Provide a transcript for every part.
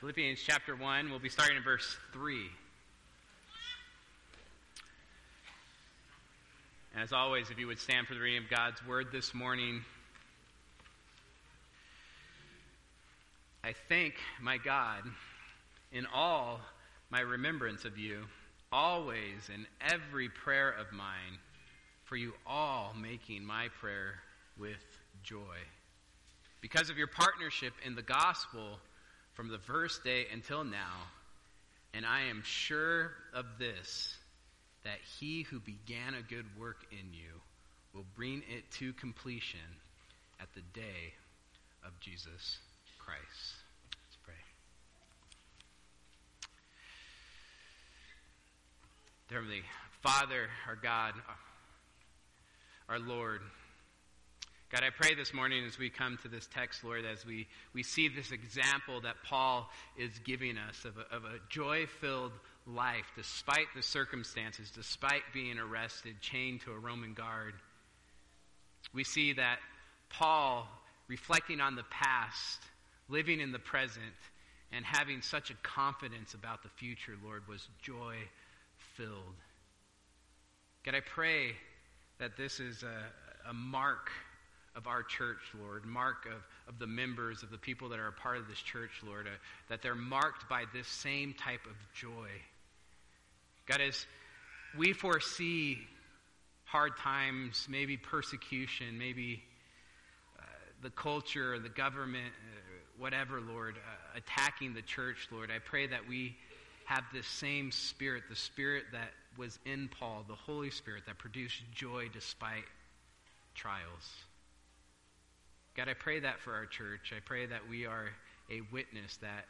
Philippians chapter 1, we'll be starting in verse 3. And as always, if you would stand for the reading of God's word this morning, I thank my God in all my remembrance of you, always in every prayer of mine, for you all making my prayer with joy. Because of your partnership in the gospel from the first day until now, and I am sure of this, that he who began a good work in you will bring it to completion at the day of Jesus Christ. Let's pray. Dear Heavenly Father, our God, our Lord, God, I pray this morning as we come to this text, Lord, as we, we see this example that Paul is giving us of a, of a joy filled life despite the circumstances, despite being arrested, chained to a Roman guard. We see that Paul, reflecting on the past, living in the present, and having such a confidence about the future, Lord, was joy filled. God, I pray that this is a, a mark of our church, Lord, mark of, of the members, of the people that are a part of this church, Lord, uh, that they're marked by this same type of joy. God, as we foresee hard times, maybe persecution, maybe uh, the culture, or the government, uh, whatever, Lord, uh, attacking the church, Lord, I pray that we have this same spirit, the spirit that was in Paul, the Holy Spirit that produced joy despite trials. God, I pray that for our church. I pray that we are a witness that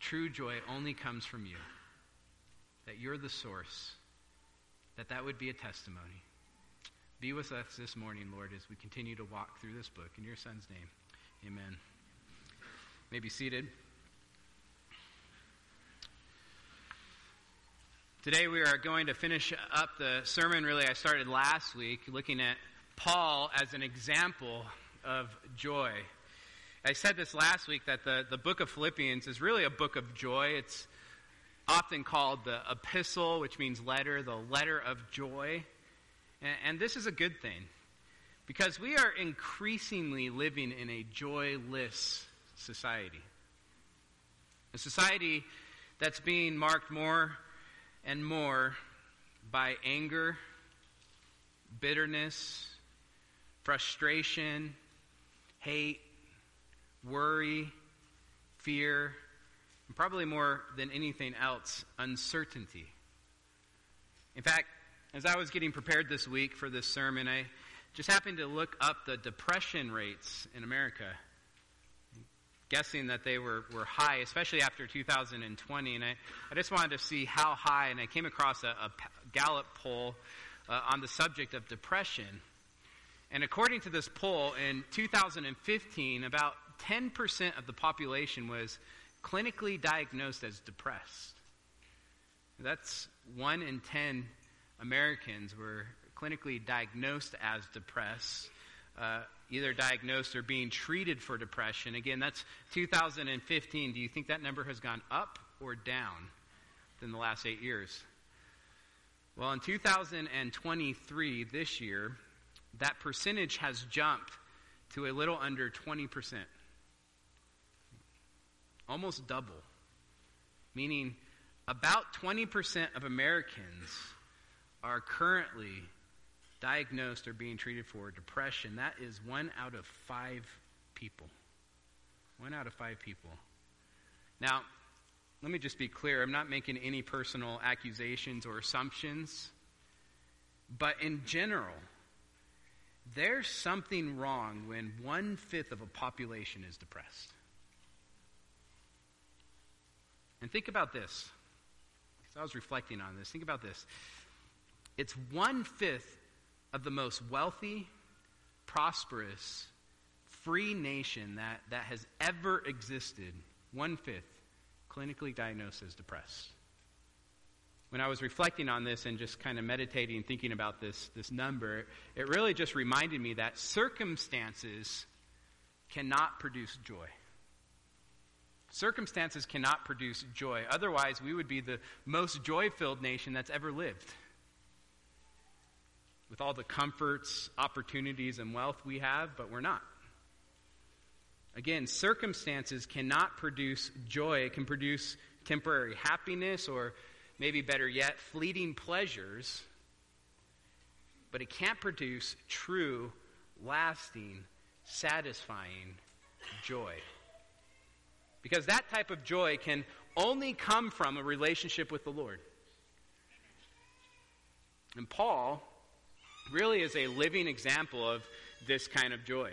true joy only comes from you, that you're the source, that that would be a testimony. Be with us this morning, Lord, as we continue to walk through this book. In your Son's name, amen. You may be seated. Today we are going to finish up the sermon, really, I started last week, looking at Paul as an example of joy. I said this last week that the, the book of Philippians is really a book of joy. It's often called the epistle, which means letter, the letter of joy. And, and this is a good thing because we are increasingly living in a joyless society. A society that's being marked more and more by anger, bitterness, frustration, hate, worry, fear, and probably more than anything else, uncertainty. In fact, as I was getting prepared this week for this sermon, I just happened to look up the depression rates in America, guessing that they were, were high, especially after 2020. And I, I just wanted to see how high, and I came across a, a Gallup poll uh, on the subject of depression. And according to this poll, in 2015, about 10% of the population was clinically diagnosed as depressed. That's one in 10 Americans were clinically diagnosed as depressed, uh, either diagnosed or being treated for depression. Again, that's 2015. Do you think that number has gone up or down in the last eight years? Well, in 2023, this year, that percentage has jumped to a little under 20%. Almost double. Meaning, about 20% of Americans are currently diagnosed or being treated for depression. That is one out of five people. One out of five people. Now, let me just be clear. I'm not making any personal accusations or assumptions. But in general, there's something wrong when one fifth of a population is depressed. And think about this. Because I was reflecting on this. Think about this. It's one fifth of the most wealthy, prosperous, free nation that, that has ever existed. One fifth clinically diagnosed as depressed when I was reflecting on this and just kind of meditating, thinking about this, this number, it really just reminded me that circumstances cannot produce joy. Circumstances cannot produce joy. Otherwise, we would be the most joy filled nation that's ever lived. With all the comforts, opportunities, and wealth we have, but we're not. Again, circumstances cannot produce joy. It can produce temporary happiness or maybe better yet, fleeting pleasures, but it can't produce true, lasting, satisfying joy. Because that type of joy can only come from a relationship with the Lord. And Paul really is a living example of this kind of joy.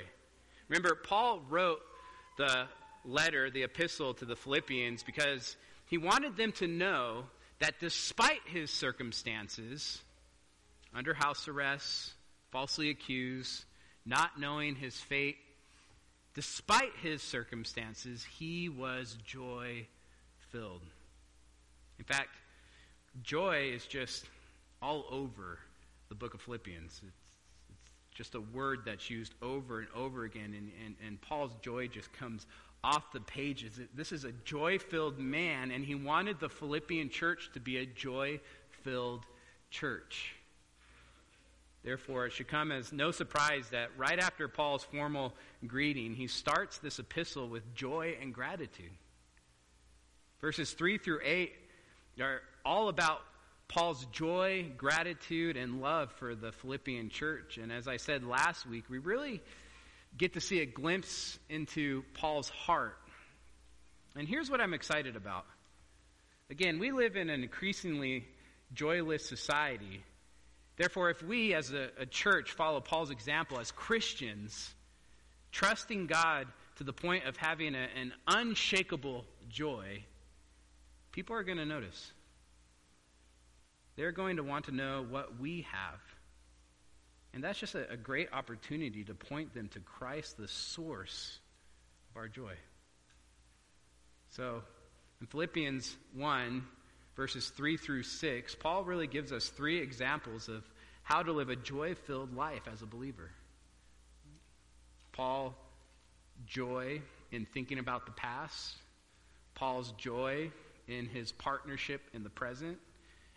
Remember, Paul wrote the letter, the epistle to the Philippians, because he wanted them to know that despite his circumstances, under house arrest, falsely accused, not knowing his fate, despite his circumstances, he was joy filled. In fact, joy is just all over the book of Philippians. It's, it's just a word that's used over and over again, and, and, and Paul's joy just comes off the pages. This is a joy filled man, and he wanted the Philippian church to be a joy filled church. Therefore, it should come as no surprise that right after Paul's formal greeting, he starts this epistle with joy and gratitude. Verses 3 through 8 are all about Paul's joy, gratitude, and love for the Philippian church. And as I said last week, we really get to see a glimpse into Paul's heart. And here's what I'm excited about. Again, we live in an increasingly joyless society Therefore, if we as a, a, church follow Paul's example as Christians, trusting God to the point of having a, an unshakable joy, people are going to notice. They're going to want to know what we have. And that's just a, a great opportunity to point them to Christ, the source of our joy. So, in Philippians 1, verses 3 through 6, Paul really gives us three examples of how to live a joy filled life as a believer. Paul, joy in thinking about the past, Paul's joy in his partnership in the present,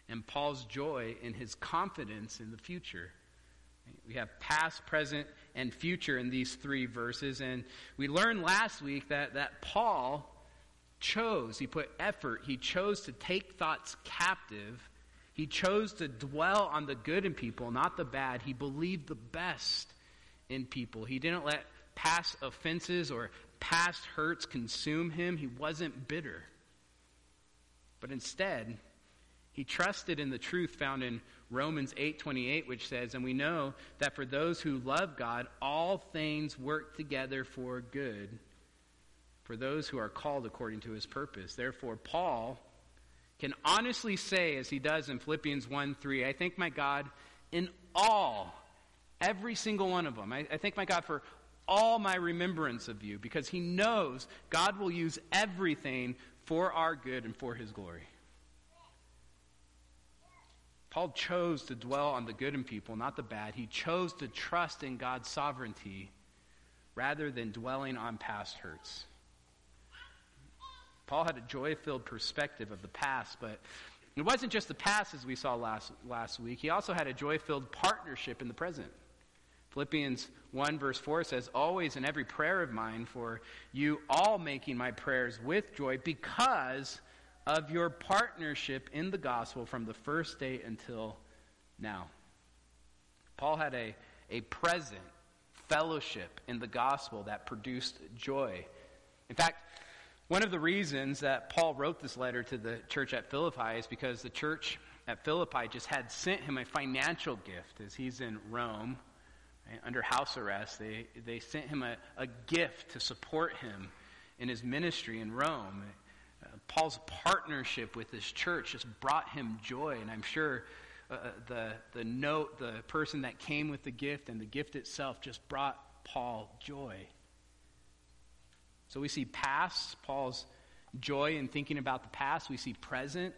and Paul's joy in his confidence in the future. We have past, present, and future in these three verses. And we learned last week that, that Paul chose, he put effort, he chose to take thoughts captive. He chose to dwell on the good in people, not the bad. He believed the best in people. He didn't let past offenses or past hurts consume him. He wasn't bitter. But instead, he trusted in the truth found in Romans 8:28 which says, "And we know that for those who love God, all things work together for good for those who are called according to his purpose. Therefore, Paul can honestly say, as he does in Philippians 1 3, I thank my God in all, every single one of them. I, I thank my God for all my remembrance of you because he knows God will use everything for our good and for his glory. Paul chose to dwell on the good in people, not the bad. He chose to trust in God's sovereignty rather than dwelling on past hurts. Paul had a joy filled perspective of the past, but it wasn't just the past as we saw last, last week. He also had a joy filled partnership in the present. Philippians 1, verse 4 says, Always in every prayer of mine for you all making my prayers with joy because of your partnership in the gospel from the first day until now. Paul had a, a present fellowship in the gospel that produced joy. In fact, one of the reasons that Paul wrote this letter to the church at Philippi is because the church at Philippi just had sent him a financial gift as he's in Rome right, under house arrest. They, they sent him a, a gift to support him in his ministry in Rome. Paul's partnership with this church just brought him joy, and I'm sure uh, uh, the, the note, the person that came with the gift, and the gift itself just brought Paul joy. So we see past, Paul's joy in thinking about the past. We see present,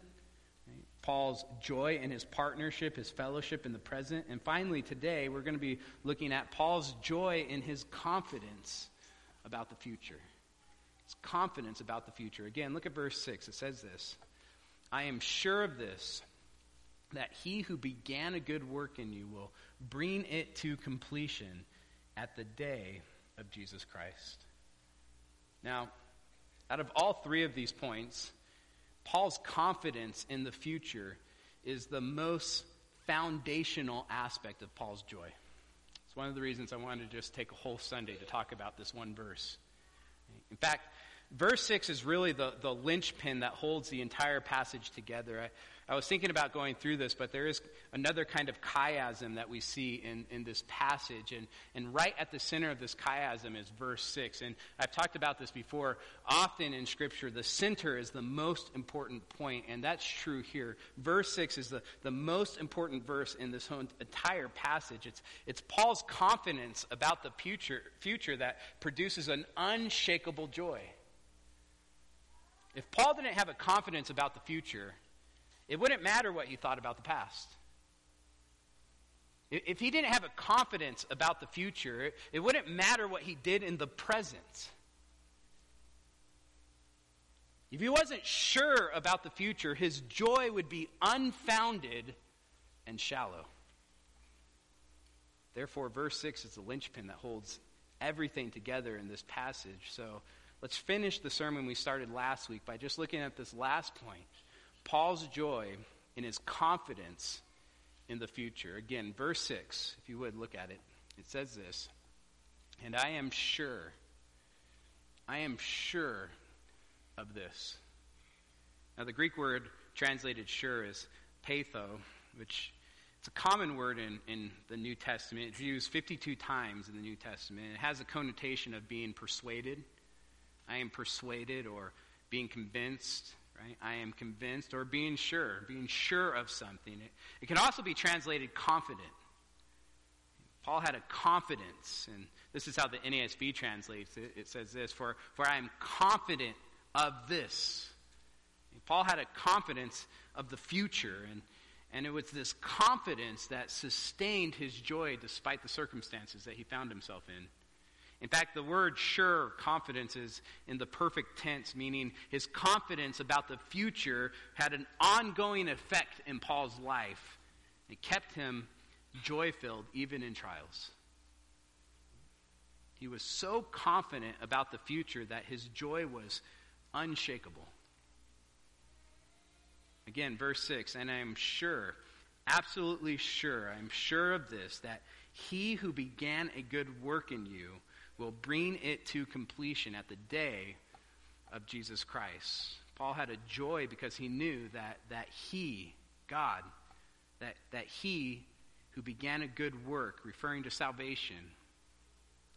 right? Paul's joy in his partnership, his fellowship in the present. And finally, today, we're going to be looking at Paul's joy in his confidence about the future. It's confidence about the future. Again, look at verse 6. It says this I am sure of this, that he who began a good work in you will bring it to completion at the day of Jesus Christ. Now, out of all three of these points, Paul's confidence in the future is the most foundational aspect of Paul's joy. It's one of the reasons I wanted to just take a whole Sunday to talk about this one verse. In fact, verse 6 is really the, the linchpin that holds the entire passage together. I, I was thinking about going through this, but there is another kind of chiasm that we see in, in this passage. And, and right at the center of this chiasm is verse 6. And I've talked about this before. Often in Scripture, the center is the most important point, and that's true here. Verse 6 is the, the most important verse in this whole entire passage. It's, it's Paul's confidence about the future, future that produces an unshakable joy. If Paul didn't have a confidence about the future, it wouldn't matter what he thought about the past. If he didn't have a confidence about the future, it wouldn't matter what he did in the present. If he wasn't sure about the future, his joy would be unfounded and shallow. Therefore, verse 6 is the linchpin that holds everything together in this passage. So let's finish the sermon we started last week by just looking at this last point. Paul's joy in his confidence in the future. Again, verse 6, if you would look at it, it says this And I am sure, I am sure of this. Now, the Greek word translated sure is peitho, which it's a common word in, in the New Testament. It's used 52 times in the New Testament. It has a connotation of being persuaded. I am persuaded or being convinced right? I am convinced or being sure, being sure of something. It, it can also be translated confident. Paul had a confidence, and this is how the NASB translates it. It says this For, for I am confident of this. Paul had a confidence of the future, and, and it was this confidence that sustained his joy despite the circumstances that he found himself in. In fact, the word sure, confidence, is in the perfect tense, meaning his confidence about the future had an ongoing effect in Paul's life. It kept him joy filled even in trials. He was so confident about the future that his joy was unshakable. Again, verse 6 And I am sure, absolutely sure, I'm sure of this, that he who began a good work in you will bring it to completion at the day of Jesus Christ. Paul had a joy because he knew that, that he, God, that, that he who began a good work, referring to salvation,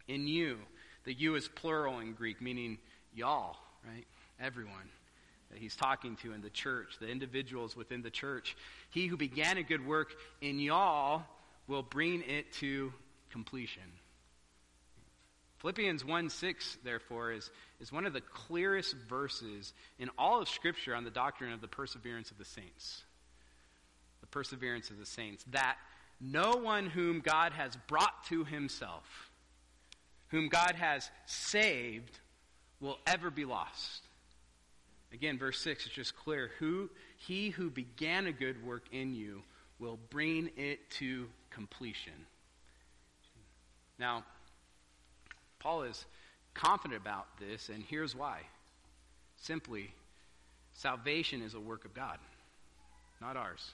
in you, the you is plural in Greek, meaning y'all, right? Everyone that he's talking to in the church, the individuals within the church. He who began a good work in y'all will bring it to completion. Philippians 1 6, therefore, is, is one of the clearest verses in all of Scripture on the doctrine of the perseverance of the saints. The perseverance of the saints. That no one whom God has brought to himself, whom God has saved, will ever be lost. Again, verse 6 is just clear. Who he who began a good work in you will bring it to completion. Now, Paul is confident about this, and here's why. Simply, salvation is a work of God, not ours.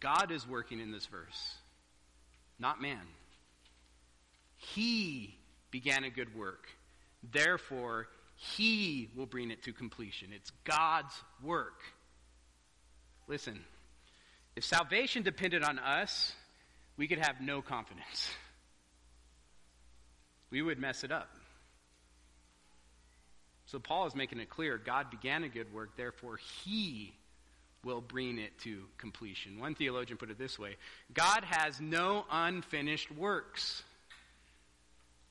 God is working in this verse, not man. He began a good work. Therefore, he will bring it to completion. It's God's work. Listen, if salvation depended on us, we could have no confidence we would mess it up. So Paul is making it clear God began a good work, therefore, he will bring it to completion. One theologian put it this way God has no unfinished works.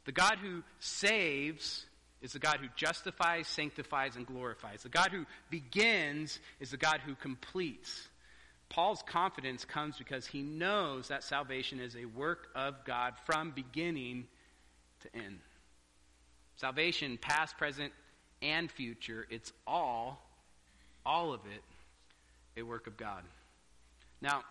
The God who saves is the God who justifies, sanctifies, and glorifies. The God who begins is the God who completes. Paul's confidence comes because he knows that salvation is a work of God from beginning to end. Salvation, past, present, and future, it's all, all of it, a work of God. Now,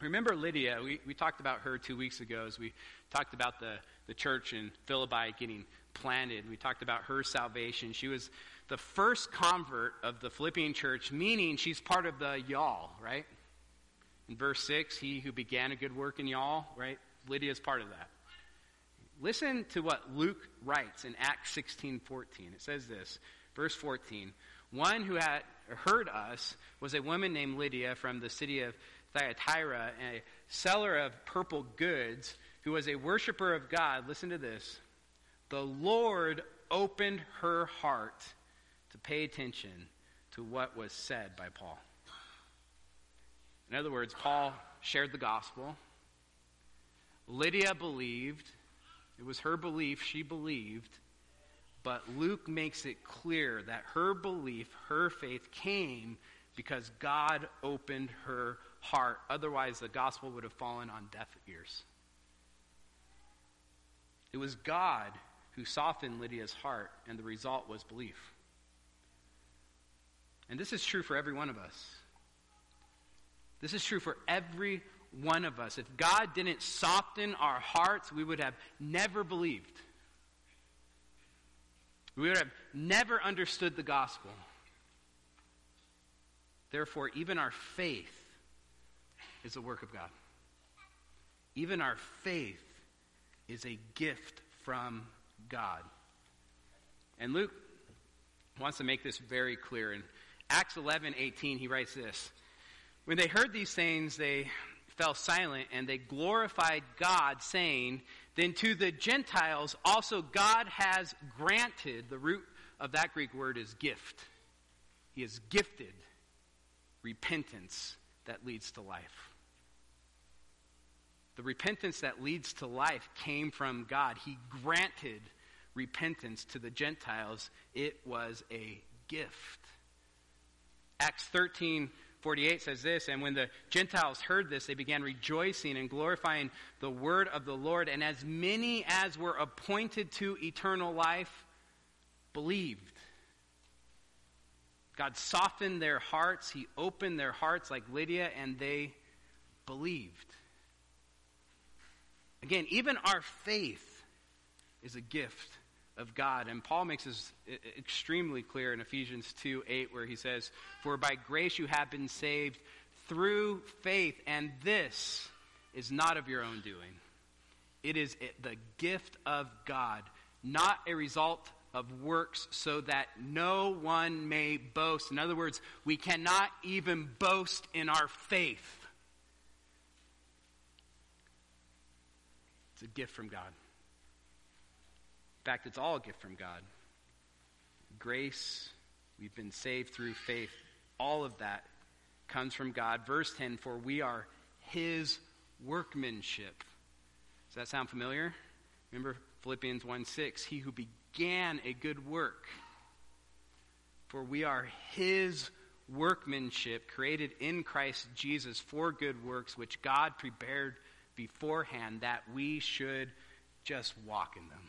remember Lydia? We, we talked about her two weeks ago as we talked about the, the church in Philippi getting planted. We talked about her salvation. She was the first convert of the Philippian church, meaning she's part of the y'all, right? In verse 6, he who began a good work in y'all, right? Lydia is part of that. Listen to what Luke writes in Acts 16 14. It says this, verse 14. One who had heard us was a woman named Lydia from the city of Thyatira, a seller of purple goods, who was a worshiper of God. Listen to this. The Lord opened her heart to pay attention to what was said by Paul. In other words, Paul shared the gospel. Lydia believed. It was her belief, she believed. But Luke makes it clear that her belief, her faith came because God opened her heart. Otherwise, the gospel would have fallen on deaf ears. It was God who softened Lydia's heart, and the result was belief. And this is true for every one of us. This is true for every one of us. If God didn't soften our hearts, we would have never believed. We would have never understood the gospel. Therefore, even our faith is a work of God. Even our faith is a gift from God. And Luke wants to make this very clear. In Acts 11 18, he writes this When they heard these things, they fell silent and they glorified God, saying, Then to the Gentiles also God has granted, the root of that Greek word is gift. He has gifted repentance that leads to life. The repentance that leads to life came from God. He granted repentance to the Gentiles, it was a gift. Acts 13 48 says this And when the Gentiles heard this, they began rejoicing and glorifying the word of the Lord. And as many as were appointed to eternal life believed. God softened their hearts, He opened their hearts like Lydia, and they believed. Again, even our faith is a gift of God. And Paul makes this extremely clear in Ephesians 2 8, where he says, For by grace you have been saved through faith, and this is not of your own doing. It is the gift of God, not a result of works, so that no one may boast. In other words, we cannot even boast in our faith. It's a gift from God fact, it's all a gift from God. Grace, we've been saved through faith. All of that comes from God. Verse 10 For we are his workmanship. Does that sound familiar? Remember Philippians 1 6. He who began a good work. For we are his workmanship, created in Christ Jesus for good works, which God prepared beforehand that we should just walk in them.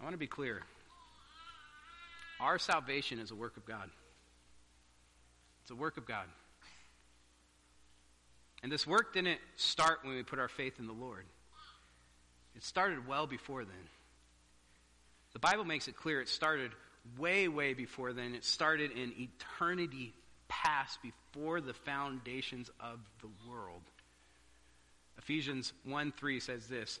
I want to be clear. Our salvation is a work of God. It's a work of God. And this work didn't start when we put our faith in the Lord. It started well before then. The Bible makes it clear it started way, way before then. It started in eternity past, before the foundations of the world. Ephesians 1 3 says this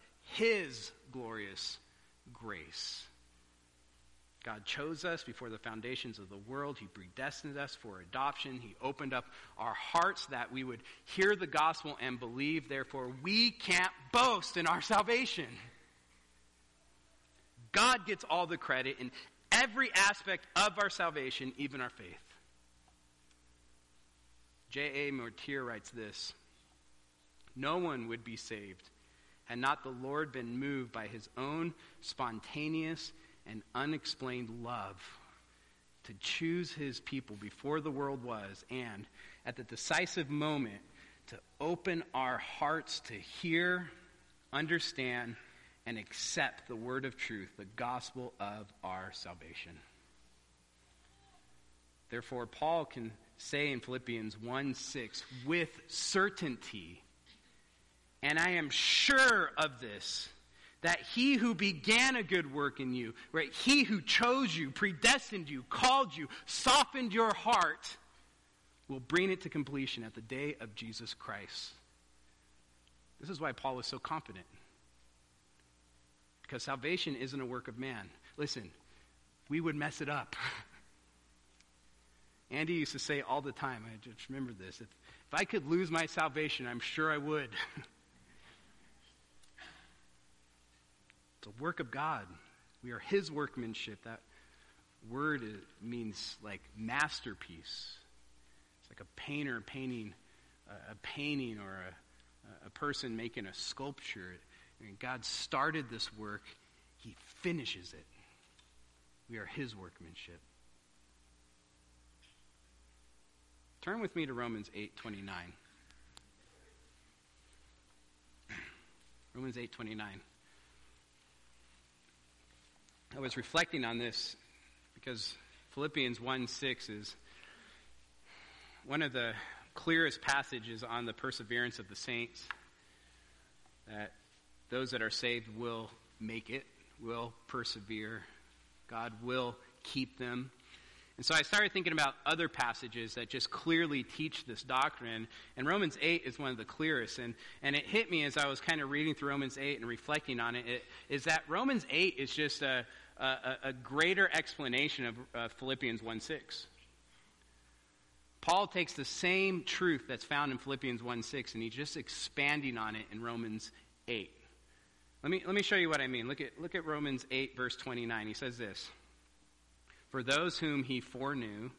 his glorious grace. God chose us before the foundations of the world. He predestined us for adoption. He opened up our hearts that we would hear the gospel and believe. Therefore, we can't boast in our salvation. God gets all the credit in every aspect of our salvation, even our faith. J.A. Motyer writes this No one would be saved had not the Lord been moved by his own spontaneous and unexplained love to choose his people before the world was, and at the decisive moment to open our hearts to hear, understand, and accept the word of truth, the gospel of our salvation. Therefore, Paul can say in Philippians 1 6 with certainty, and I am sure of this, that he who began a good work in you, right, he who chose you, predestined you, called you, softened your heart, will bring it to completion at the day of Jesus Christ. This is why Paul is so confident. Because salvation isn't a work of man. Listen, we would mess it up. Andy used to say all the time, I just remember this if, if I could lose my salvation, I'm sure I would. it's a work of God. We are His workmanship. That word means like masterpiece. It's like a painter painting a, a painting or a, a person making a sculpture. I mean, God started this work, He finishes it. We are His workmanship. Turn with me to Romans 8:29. Romans 8:29. I was reflecting on this because Philippians 1:6 is one of the clearest passages on the perseverance of the saints that those that are saved will make it, will persevere. God will keep them. And so I started thinking about other passages that just clearly teach this doctrine. And Romans 8 is one of the clearest. And, and it hit me as I was kind of reading through Romans 8 and reflecting on it, it is that Romans 8 is just a, a, a greater explanation of uh, Philippians 1 6. Paul takes the same truth that's found in Philippians 1 6 and he's just expanding on it in Romans 8. Let me, let me show you what I mean. Look at, look at Romans 8, verse 29. He says this For those whom he foreknew,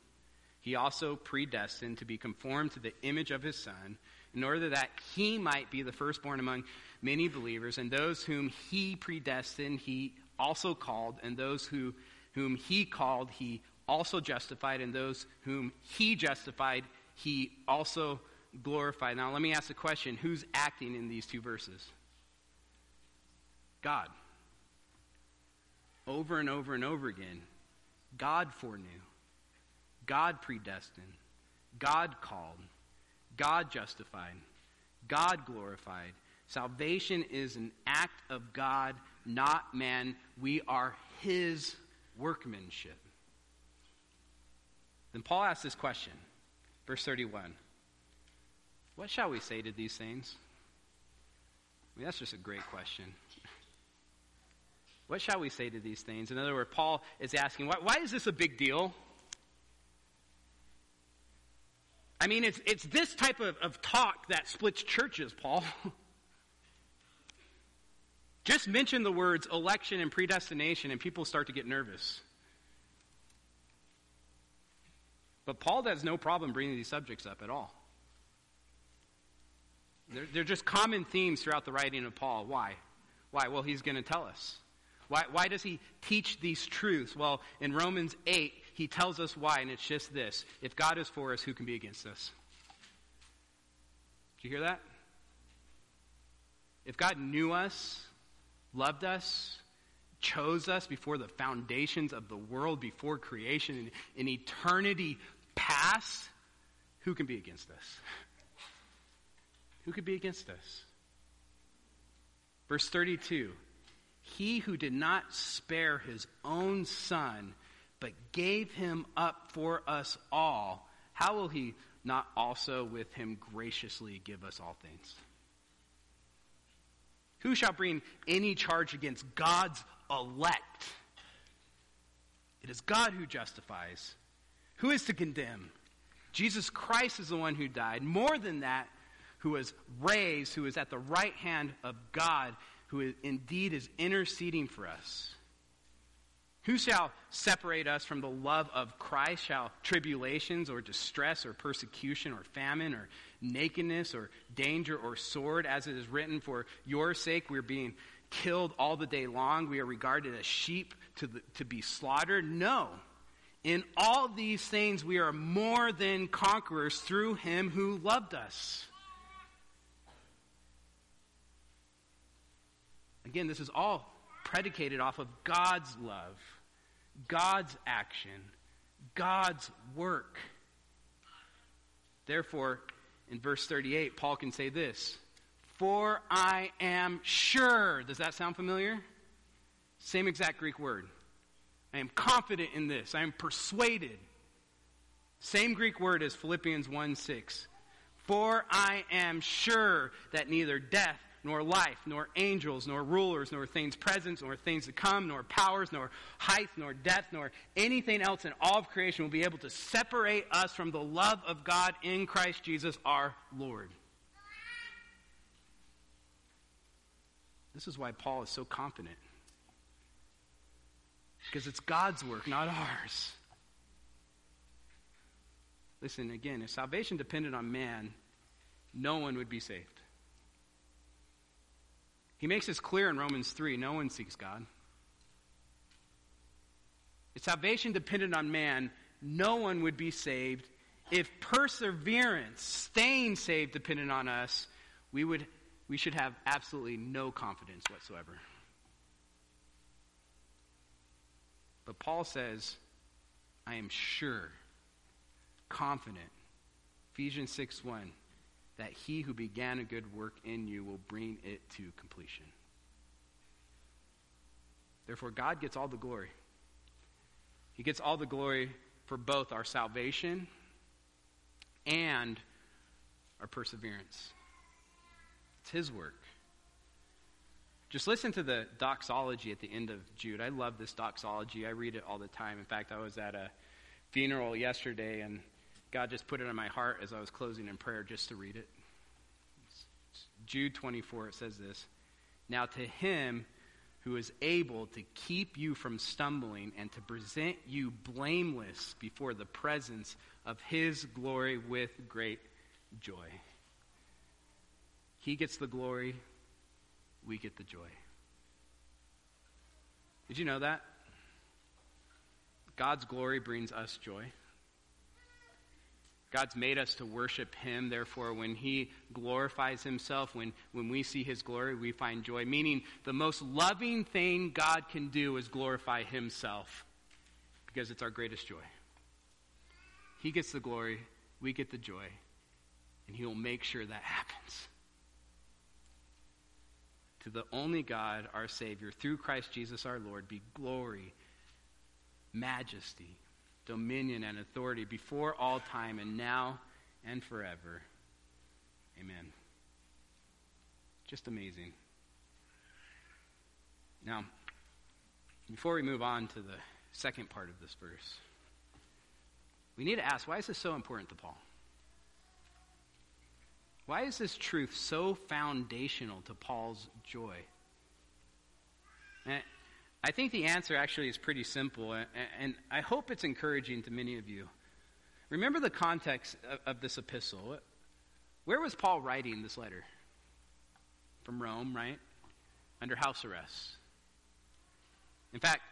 he also predestined to be conformed to the image of his Son, in order that he might be the firstborn among many believers. And those whom he predestined, he also called. And those who, whom he called, he also justified. And those whom he justified, he also glorified. Now, let me ask the question who's acting in these two verses? God. Over and over and over again, God foreknew, God predestined, God called, God justified, God glorified. Salvation is an act of God, not man. We are His workmanship. Then Paul asks this question, verse 31. What shall we say to these things? I mean, that's just a great question. What shall we say to these things? In other words, Paul is asking, why, why is this a big deal? I mean, it's, it's this type of, of talk that splits churches, Paul. Just mention the words election and predestination, and people start to get nervous. But Paul has no problem bringing these subjects up at all. They're, they're just common themes throughout the writing of Paul. Why? Why? Well, he's going to tell us. Why, why does he teach these truths? Well, in Romans 8, he tells us why, and it's just this If God is for us, who can be against us? Did you hear that? If God knew us, loved us, chose us before the foundations of the world, before creation, in, eternity past, who can be against us? Who could be against us? Verse 32 he who did not spare his own son, but gave him up for us all, how will he not also with him graciously give us all things? Who shall bring any charge against God's elect? It is God who justifies. Who is to condemn? Jesus Christ is the one who died. More than that, who was raised, who is at the right hand of God who indeed is interceding for us. Who shall separate us from the love of Christ? Shall tribulations or distress or persecution or famine or nakedness or danger or sword, as it is written, for your sake we're being killed all the day long. We are regarded as sheep to, the, to be slaughtered. No. In all these things we are more than conquerors through him who loved us. Again, this is all predicated off of God's love, God's action, God's work. Therefore, in verse 38, Paul can say this For I am sure. Does that sound familiar? Same exact Greek word. I am confident in this. I am persuaded. Same Greek word as Philippians 1 6. For I am sure that neither death, nor life, nor angels, nor rulers, nor things present, nor things to come, nor powers, nor height, nor depth, nor anything else in all of creation will be able to separate us from the love of God in Christ Jesus our Lord. This is why Paul is so confident. Because it's God's work, not ours. Listen, again, if salvation depended on man, no one would be saved. He makes this clear in Romans 3 no one seeks God. If salvation depended on man, no one would be saved. If perseverance, staying saved, depended on us, we, would, we should have absolutely no confidence whatsoever. But Paul says, I am sure, confident. Ephesians 6 1 that he who began a good work in you will bring it to completion. Therefore, God gets all the glory. He gets all the glory for both our salvation and our perseverance. It's His work. Just listen to the doxology at the end of Jude. I love this doxology. I read it all the time. In fact, I was at a funeral yesterday and God just put it on my heart as I was closing in prayer just to read it. Jude 24, it says this Now to him who is able to keep you from stumbling and to present you blameless before the presence of his glory with great joy. He gets the glory, we get the joy. Did you know that? God's glory brings us joy. God's made us to worship Him. Therefore, when He glorifies Himself, when, when we see His glory, we find joy. Meaning, the most loving thing God can do is glorify Himself because it's our greatest joy. He gets the glory, we get the joy, and He will make sure that happens. To the only God, our Savior, through Christ Jesus our Lord, be glory, majesty, dominion, and authority before all time and now and forever. Amen. Just amazing. Now, before we move on to the second part of this verse, we need to ask why is this so important to Paul? Why is this truth so foundational to Paul's joy? And I think the answer actually is pretty simple, and I hope it's encouraging to many of you. Remember the context of, this epistle. Where was Paul writing this letter? From Rome, right? Under house arrest. In fact,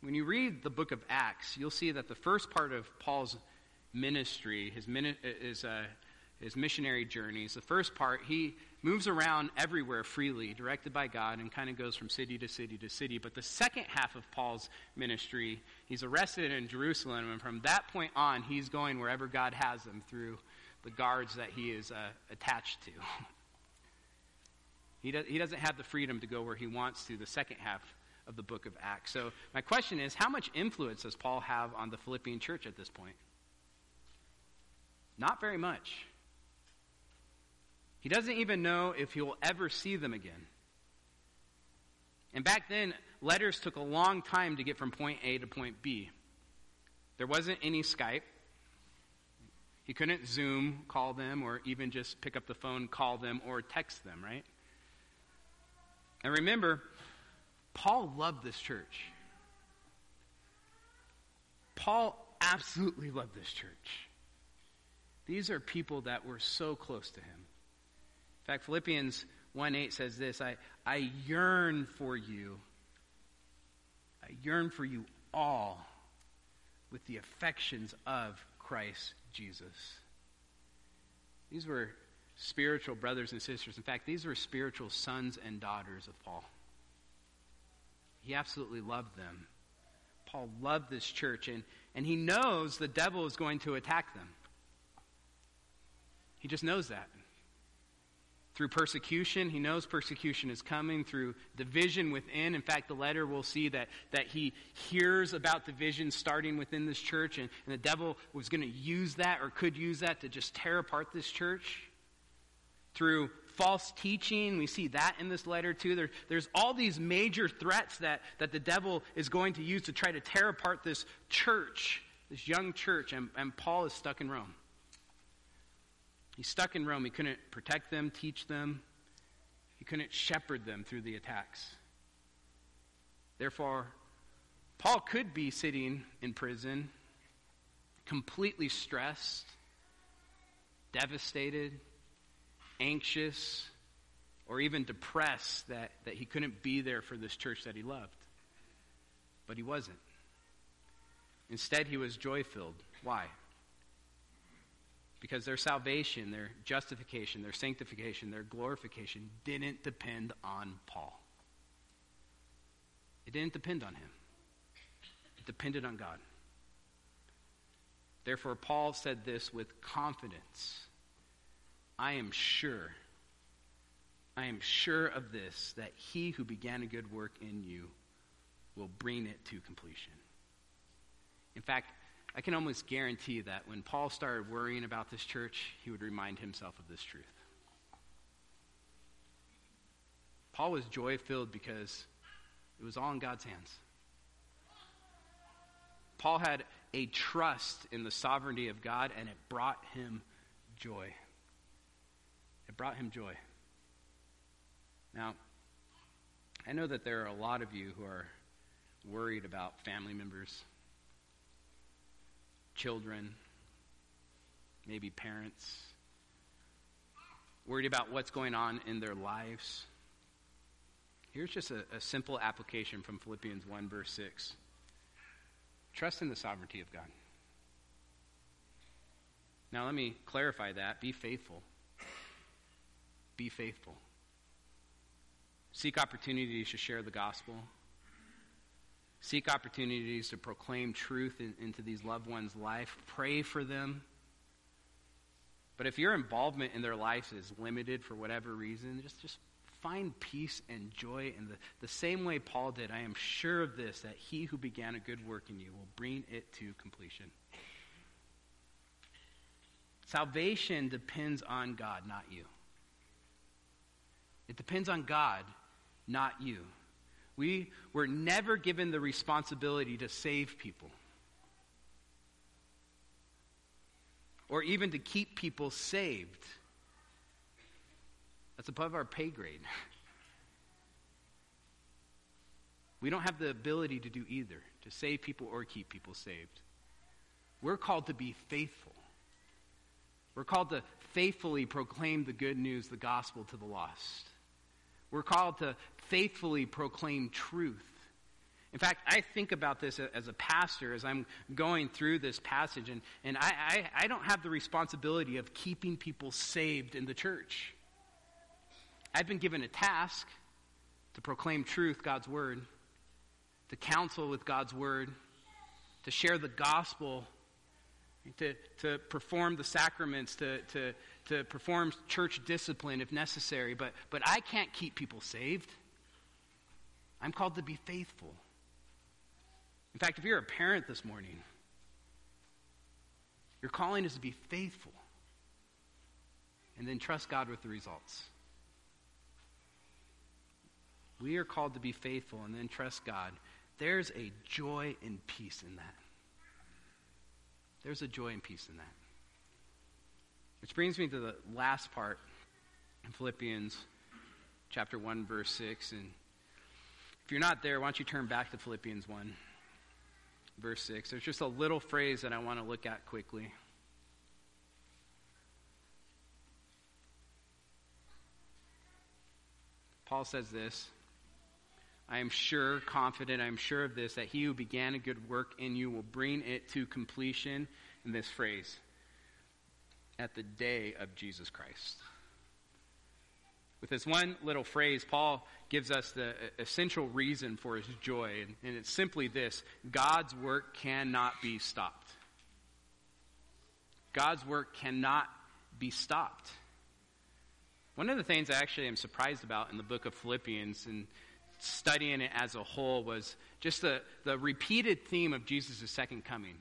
when you read the book of Acts, you'll see that the first part of Paul's ministry, his, his, uh, his missionary journeys, the first part, he moves around everywhere freely, directed by God, and kind of goes from city to city to city. But the second half of Paul's ministry, he's arrested in Jerusalem, and from that point on, he's going wherever God has him through the guards that he is uh, attached to. he, he doesn't have the freedom to go where he wants to the second half of the book of Acts. So, my question is how much influence does Paul have on the Philippian church at this point? Not very much. He doesn't even know if he will ever see them again. And back then, letters took a long time to get from point A to point B. There wasn't any Skype. He couldn't Zoom call them or even just pick up the phone, call them, or text them, right? And remember, Paul loved this church. Paul absolutely loved this church. These are people that were so close to him. In fact, Philippians 1 8 says this I, I yearn for you. I yearn for you all with the affections of Christ Jesus. These were spiritual brothers and sisters. In fact, these were spiritual sons and daughters of Paul. He absolutely loved them. Paul loved this church, and, and he knows the devil is going to attack them. He just knows that. Through persecution, he knows persecution is coming. Through division within, in fact, the letter will see that, that he hears about division starting within this church, and, and the devil was going to use that or could use that to just tear apart this church. Through false teaching. We see that in this letter too. There, there's all these major threats that, that the devil is going to use to try to tear apart this church, this young church, and, and Paul is stuck in Rome. He's stuck in Rome. He couldn't protect them, teach them, he couldn't shepherd them through the attacks. Therefore, Paul could be sitting in prison, completely stressed, devastated, anxious or even depressed that, that he couldn't be there for this church that he loved. But he wasn't. Instead, he was joy filled. Why? Because their salvation, their justification, their sanctification, their glorification didn't depend on Paul. It didn't depend on him, it depended on God. Therefore, Paul said this with confidence I am sure, I am sure of this, that he who began a good work in you will bring it to completion. In fact, I can almost guarantee that when Paul started worrying about this church, he would remind himself of this truth. Paul was joy filled because it was all in God's hands. Paul had a trust in the sovereignty of God, and it brought him joy. It brought him joy. Now, I know that there are a lot of you who are worried about family members, children, maybe parents, worried about what's going on in their lives. Here's just a, a simple application from Philippians 1, verse 6. Trust in the sovereignty of God. Now, let me clarify that. Be faithful be faithful. Seek opportunities to share the gospel. Seek opportunities to proclaim truth in, into these loved ones' life. Pray for them. But if your involvement in their lives is limited for whatever reason, just, just find peace and joy in the, the same way Paul did. I am sure of this, that he who began a good work in you will bring it to completion. Salvation depends on God, not you. It depends on God, not you. We were never given the responsibility to save people or even to keep people saved. That's above our pay grade. We don't have the ability to do either, to save people or keep people saved. We're called to be faithful. We're called to faithfully proclaim the good news, the gospel to the lost. We're called to faithfully proclaim truth. In fact, I think about this as a pastor as I'm going through this passage, and, and I, I, I don't have the responsibility of keeping people saved in the church. I've been given a task to proclaim truth, God's word, to counsel with God's word, to share the gospel, to, to perform the sacraments, to, to, to perform church discipline if necessary, but, but I can't keep people saved. I'm called to be faithful. In fact, if you're a parent this morning, your calling is to be faithful and then trust God with the results. We are called to be faithful and then trust God. There's a joy and peace in that. There's a joy and peace in that. Which brings me to the last part in Philippians chapter 1, verse 6. And if you're not there, why don't you turn back to Philippians 1? verse 6. There's just a little phrase that I want to look at quickly. Paul says this I am sure, confident, I am sure of this, that he who began a good work in you will bring it to completion in this phrase at the day of Jesus Christ. With this one little phrase, Paul gives us the essential reason for his joy, and, and it's simply this God's work cannot be stopped. God's work cannot be stopped. One of the things I actually am surprised about in the book of Philippians and studying it as a whole was just the, the repeated theme of Jesus' second coming.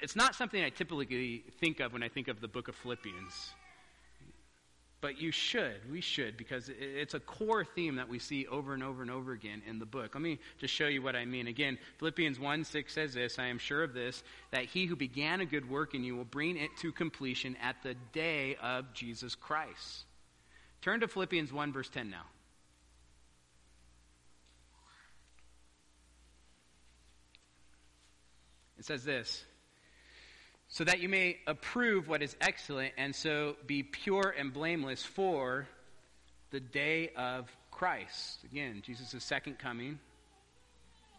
It's not something I typically think of when I think of the book of Philippians. But you should, we should, because it's a core theme that we see over and over and over again in the book. Let me just show you what I mean. Again, Philippians 1 6 says this I am sure of this, that he who began a good work in you will bring it to completion at the day of Jesus Christ. Turn to Philippians 1, verse 10 now. It says this so that you may approve what is excellent and so be pure and blameless for the day of Christ. Again, Jesus' second coming.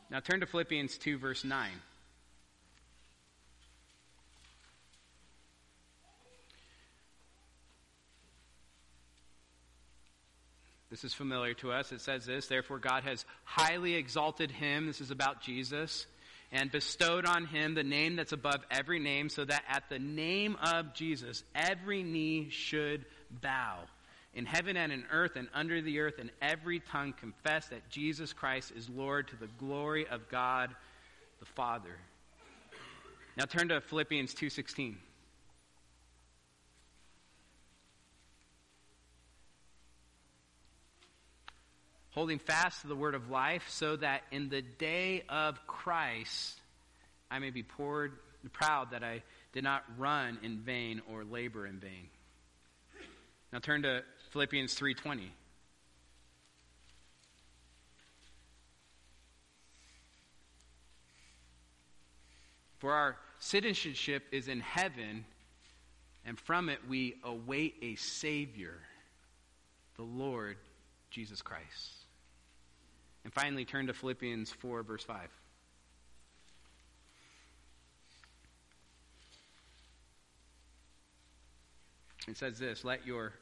Now turn to Philippians 2, verse 9. This is familiar to us. It says this Therefore, God has highly exalted him. This is about Jesus and bestowed on him the name that's above every name, so that at the name of Jesus every knee should bow in heaven and in earth and under the earth, and every tongue confess that Jesus Christ is Lord to the glory of God the Father. Now turn to Philippians 2:16. Holding fast to the word of life, so that in the day of Christ I may be poured, proud that I did not run in vain or labor in vain. Now turn to Philippians 3:20. For our citizenship is in heaven, and from it we await a Savior, the Lord Jesus Christ. And finally, turn to Philippians 4, verse 5. It says this Let your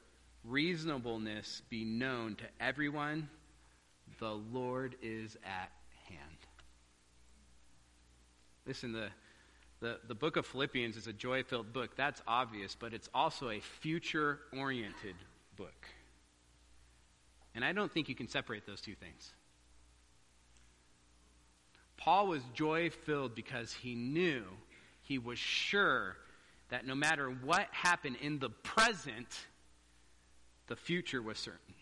reasonableness be known to everyone. The Lord is at hand. Listen, the, the, the book of Philippians is a joy filled book. That's obvious, but it's also a future oriented book. And I don't think you can separate those two things. Paul was joy filled because he knew, he was sure that no matter what happened in the present, the future was certain.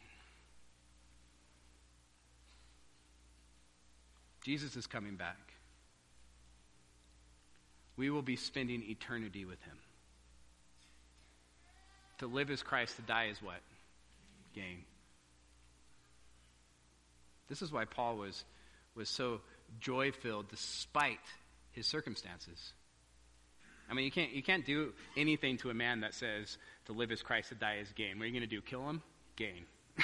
Jesus is coming back. We will be spending eternity with him. To live is Christ, to die is what? Gain. This is why Paul was, was so joy filled despite his circumstances. I mean, you can't, you can't do anything to a man that says to live as Christ, to die as gain. What are you going to do? Kill him? Gain.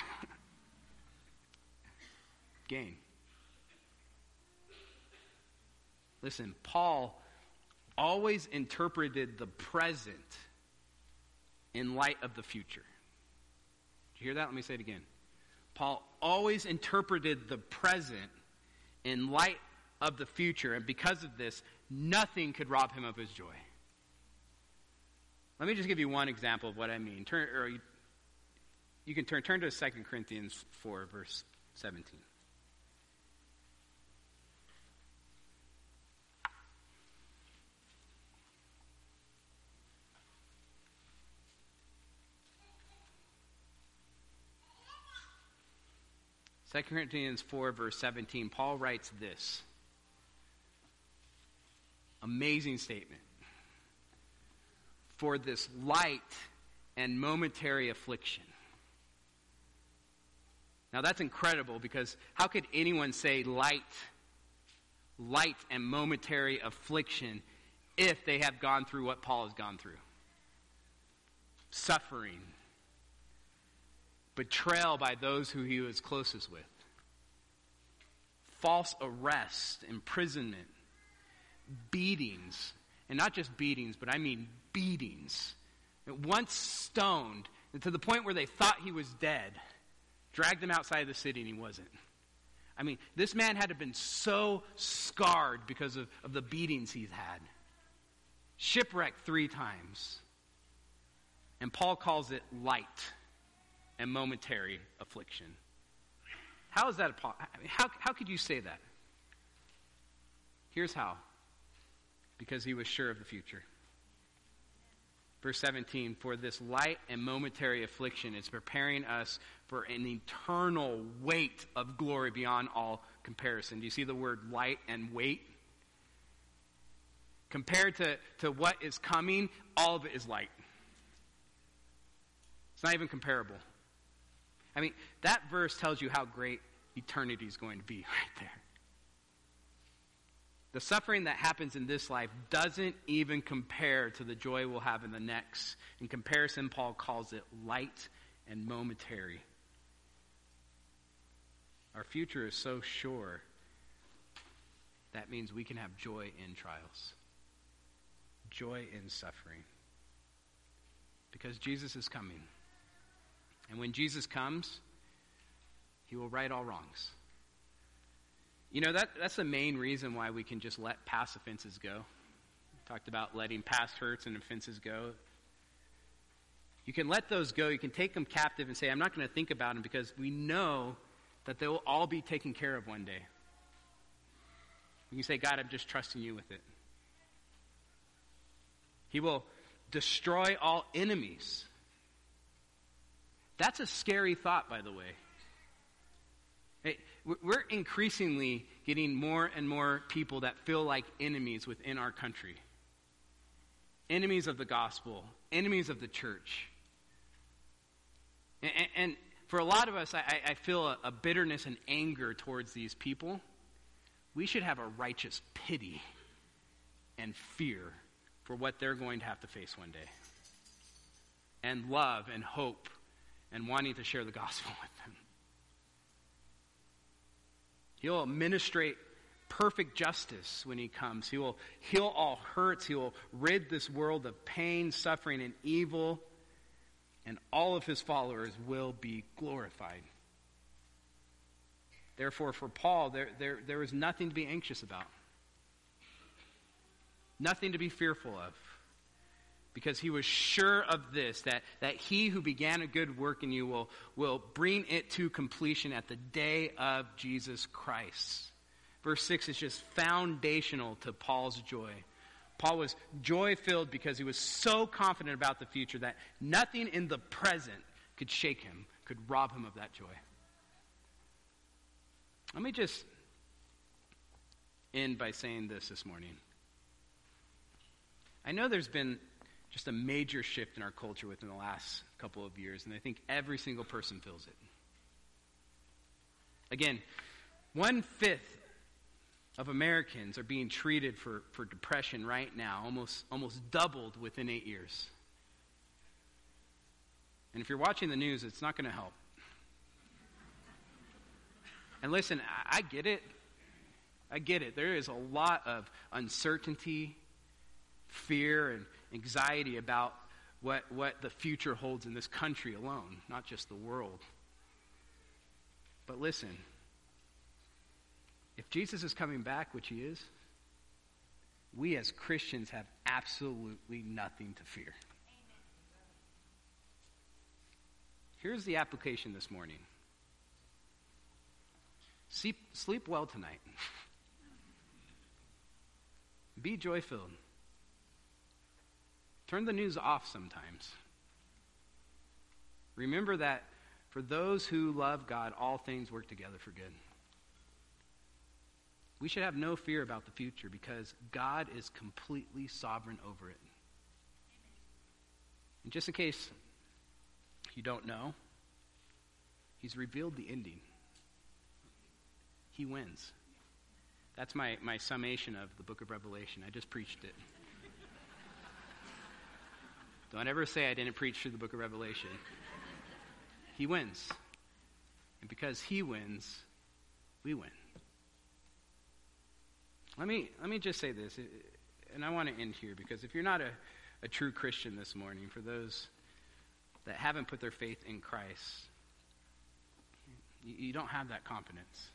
gain. Listen, Paul always interpreted the present in light of the future. Did you hear that? Let me say it again. Paul always interpreted the present in light of the future, and because of this, nothing could rob him of his joy. Let me just give you one example of what I mean. Turn, or you, you can turn, turn to 2 Corinthians 4, verse 17. Second Corinthians 4, verse 17, Paul writes this. Amazing statement for this light and momentary affliction. Now that's incredible because how could anyone say light light and momentary affliction if they have gone through what Paul has gone through suffering, betrayal by those who he was closest with, false arrest, imprisonment, beatings, and not just beatings, but I mean beatings. Once stoned, to the point where they thought he was dead, dragged him outside of the city and he wasn't. I mean, this man had to have been so scarred because of, of the beatings he's had. Shipwrecked three times. And Paul calls it light and momentary affliction. How is that? How, how could you say that? Here's how because he was sure of the future. Verse 17, for this light and momentary affliction is preparing us for an eternal weight of glory beyond all comparison. Do you see the word light and weight? Compared to, to what is coming, all of it is light. It's not even comparable. I mean, that verse tells you how great eternity is going to be right there. The suffering that happens in this life doesn't even compare to the joy we'll have in the next. In comparison, Paul calls it light and momentary. Our future is so sure. That means we can have joy in trials, joy in suffering. Because Jesus is coming. And when Jesus comes, he will right all wrongs. You know, that, that's the main reason why we can just let past offenses go. We talked about letting past hurts and offenses go. You can let those go. You can take them captive and say, I'm not going to think about them because we know that they will all be taken care of one day. You can say, God, I'm just trusting you with it. He will destroy all enemies. That's a scary thought, by the way. We're increasingly getting more and more people that feel like enemies within our country. Enemies of the gospel, enemies of the church. And, for a lot of us, I, feel a bitterness and anger towards these people. We should have a righteous pity and fear for what they're going to have to face one day. And love and hope and wanting to share the gospel with them. He'll administrate perfect justice when he comes. He will heal all hurts. He will rid this world of pain, suffering, and evil. And all of his followers will be glorified. Therefore, for Paul, there, there, there is nothing to be anxious about, nothing to be fearful of because he was sure of this that, that he who began a good work in you will, will bring it to completion at the day of Jesus Christ. Verse 6 is just foundational to Paul's joy. Paul was joy filled because he was so confident about the future that nothing in the present could shake him, could rob him of that joy. Let me just end by saying this this morning. I know there's been just a major shift in our culture within the last couple of years, and I think every single person feels it. Again, one fifth of Americans are being treated for, for depression right now, almost, almost doubled within eight years. And if you're watching the news, it's not going to help. And listen, I, I get it. I get it. There is a lot of uncertainty, fear, and anxiety about what, what the future holds in this country alone, not just the world. But listen, if Jesus is coming back, which he is, we as Christians have absolutely nothing to fear. Here's the application this morning sleep, sleep well tonight, be joy filled. Turn the news off sometimes. Remember that for those who love God, all things work together for good. We should have no fear about the future because God is completely sovereign over it. And just in case you don't know, He's revealed the ending. He wins. That's my, my summation of the book of Revelation. I just preached it. Don't ever say I didn't preach through the book of Revelation. He wins. And because he wins, we win. Let me, let me just say this, and I want to end here because if you're not a, a true Christian this morning, for those that haven't put their faith in Christ, you, you don't have that confidence.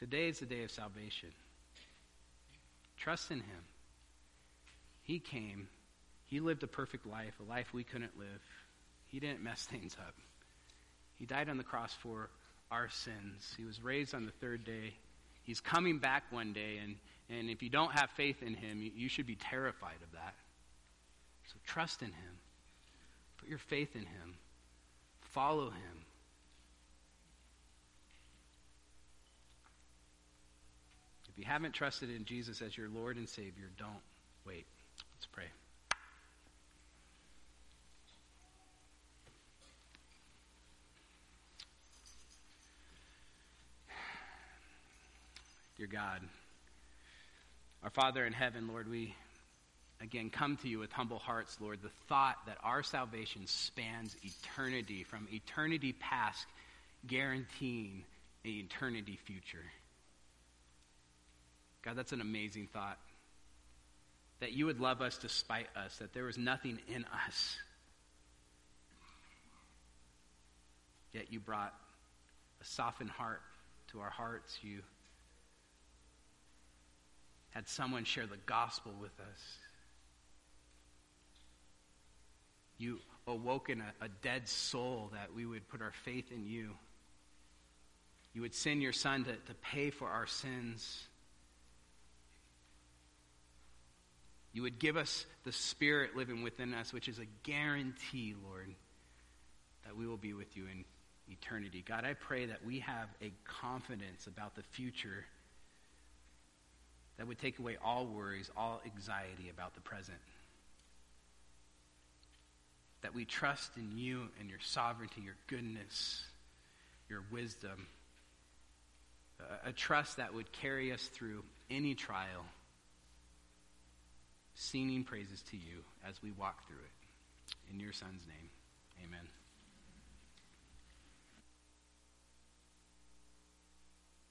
Today is the day of salvation. Trust in Him. He came, He lived a perfect life, a life we couldn't live. He didn't mess things up. He died on the cross for our sins. He was raised on the third day. He's coming back one day, and, and if you don't have faith in him, you, you should be terrified of that. So trust in him. Put your faith in him. Follow him. If you haven't trusted in Jesus as your Lord and Savior, don't wait. Let's pray. Dear God, our Father in heaven, Lord, we again come to you with humble hearts, Lord. The thought that our salvation spans eternity, from eternity past, guaranteeing an eternity future. God, that's an amazing thought. That you would love us despite us, that there was nothing in us. Yet you brought a softened heart to our hearts. You had someone share the gospel with us. You awoken a, a dead soul that we would put our faith in you. You would send your son to, to pay for our sins. You would give us the Spirit living within us, which is a guarantee, Lord, that we will be with you in eternity. God, I pray that we have a confidence about the future that would take away all worries, all anxiety about the present. That we trust in you and your sovereignty, your goodness, your wisdom. A, a trust that would carry us through any trial, singing praises to you as we walk through it. In your Son's name, amen.